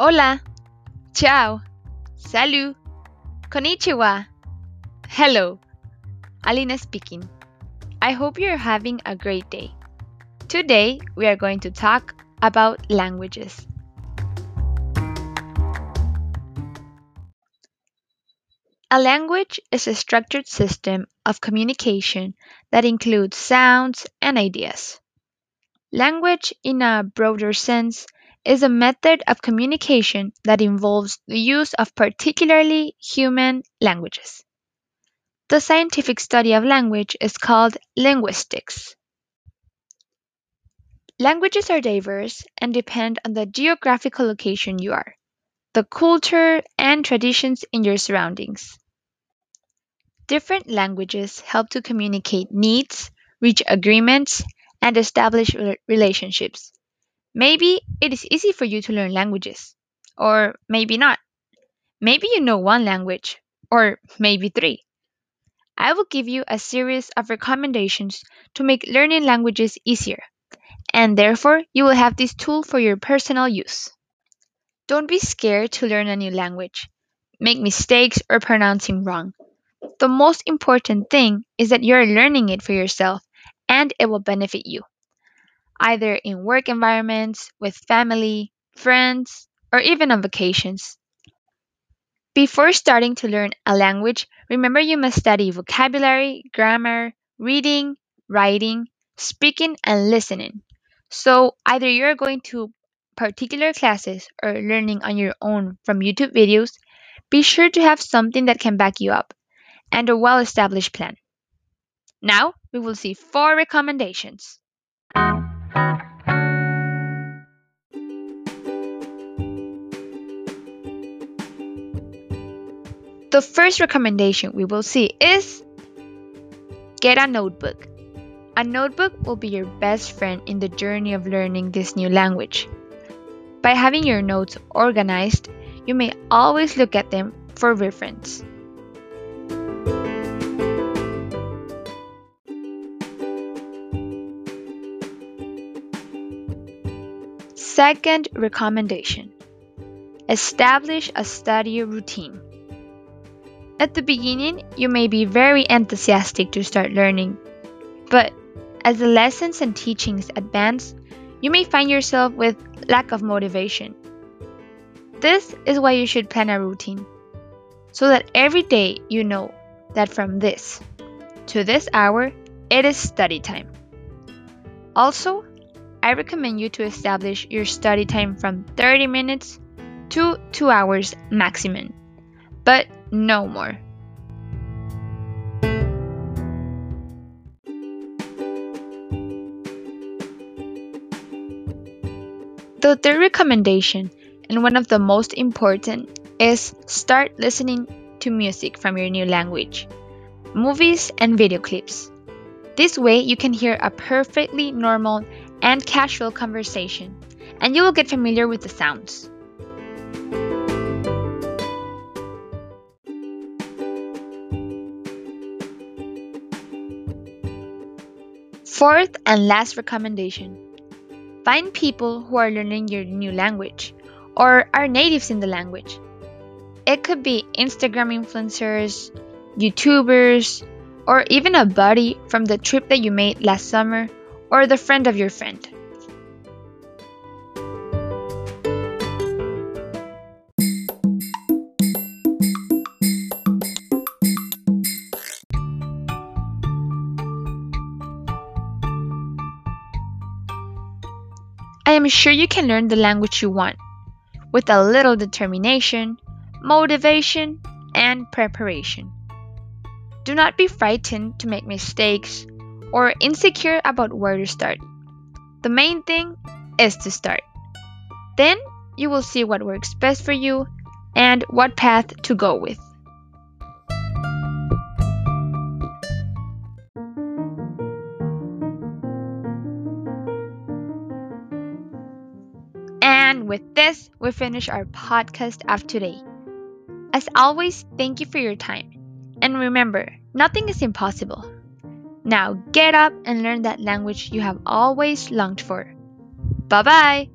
Hola, ciao, salut, konnichiwa, hello. Alina speaking. I hope you're having a great day. Today, we are going to talk about languages. A language is a structured system of communication that includes sounds and ideas. Language, in a broader sense, is a method of communication that involves the use of particularly human languages. The scientific study of language is called linguistics. Languages are diverse and depend on the geographical location you are, the culture and traditions in your surroundings. Different languages help to communicate needs, reach agreements, and establish relationships. Maybe it is easy for you to learn languages, or maybe not. Maybe you know one language, or maybe three. I will give you a series of recommendations to make learning languages easier, and therefore you will have this tool for your personal use. Don't be scared to learn a new language, make mistakes, or pronouncing wrong. The most important thing is that you're learning it for yourself and it will benefit you either in work environments, with family, friends, or even on vacations. Before starting to learn a language, remember you must study vocabulary, grammar, reading, writing, speaking, and listening. So, either you're going to particular classes or learning on your own from YouTube videos, be sure to have something that can back you up and a well established plan. Now, we will see four recommendations. The first recommendation we will see is get a notebook. A notebook will be your best friend in the journey of learning this new language. By having your notes organized, you may always look at them for reference. Second recommendation Establish a study routine. At the beginning, you may be very enthusiastic to start learning, but as the lessons and teachings advance, you may find yourself with lack of motivation. This is why you should plan a routine, so that every day you know that from this to this hour, it is study time. Also, I recommend you to establish your study time from 30 minutes to 2 hours maximum. But no more. The third recommendation, and one of the most important, is start listening to music from your new language, movies, and video clips. This way, you can hear a perfectly normal and casual conversation, and you will get familiar with the sounds. Fourth and last recommendation find people who are learning your new language or are natives in the language. It could be Instagram influencers, YouTubers, or even a buddy from the trip that you made last summer or the friend of your friend. I am sure you can learn the language you want with a little determination, motivation, and preparation. Do not be frightened to make mistakes or insecure about where to start. The main thing is to start. Then you will see what works best for you and what path to go with. And with this, we finish our podcast of today. As always, thank you for your time. And remember, nothing is impossible. Now get up and learn that language you have always longed for. Bye bye!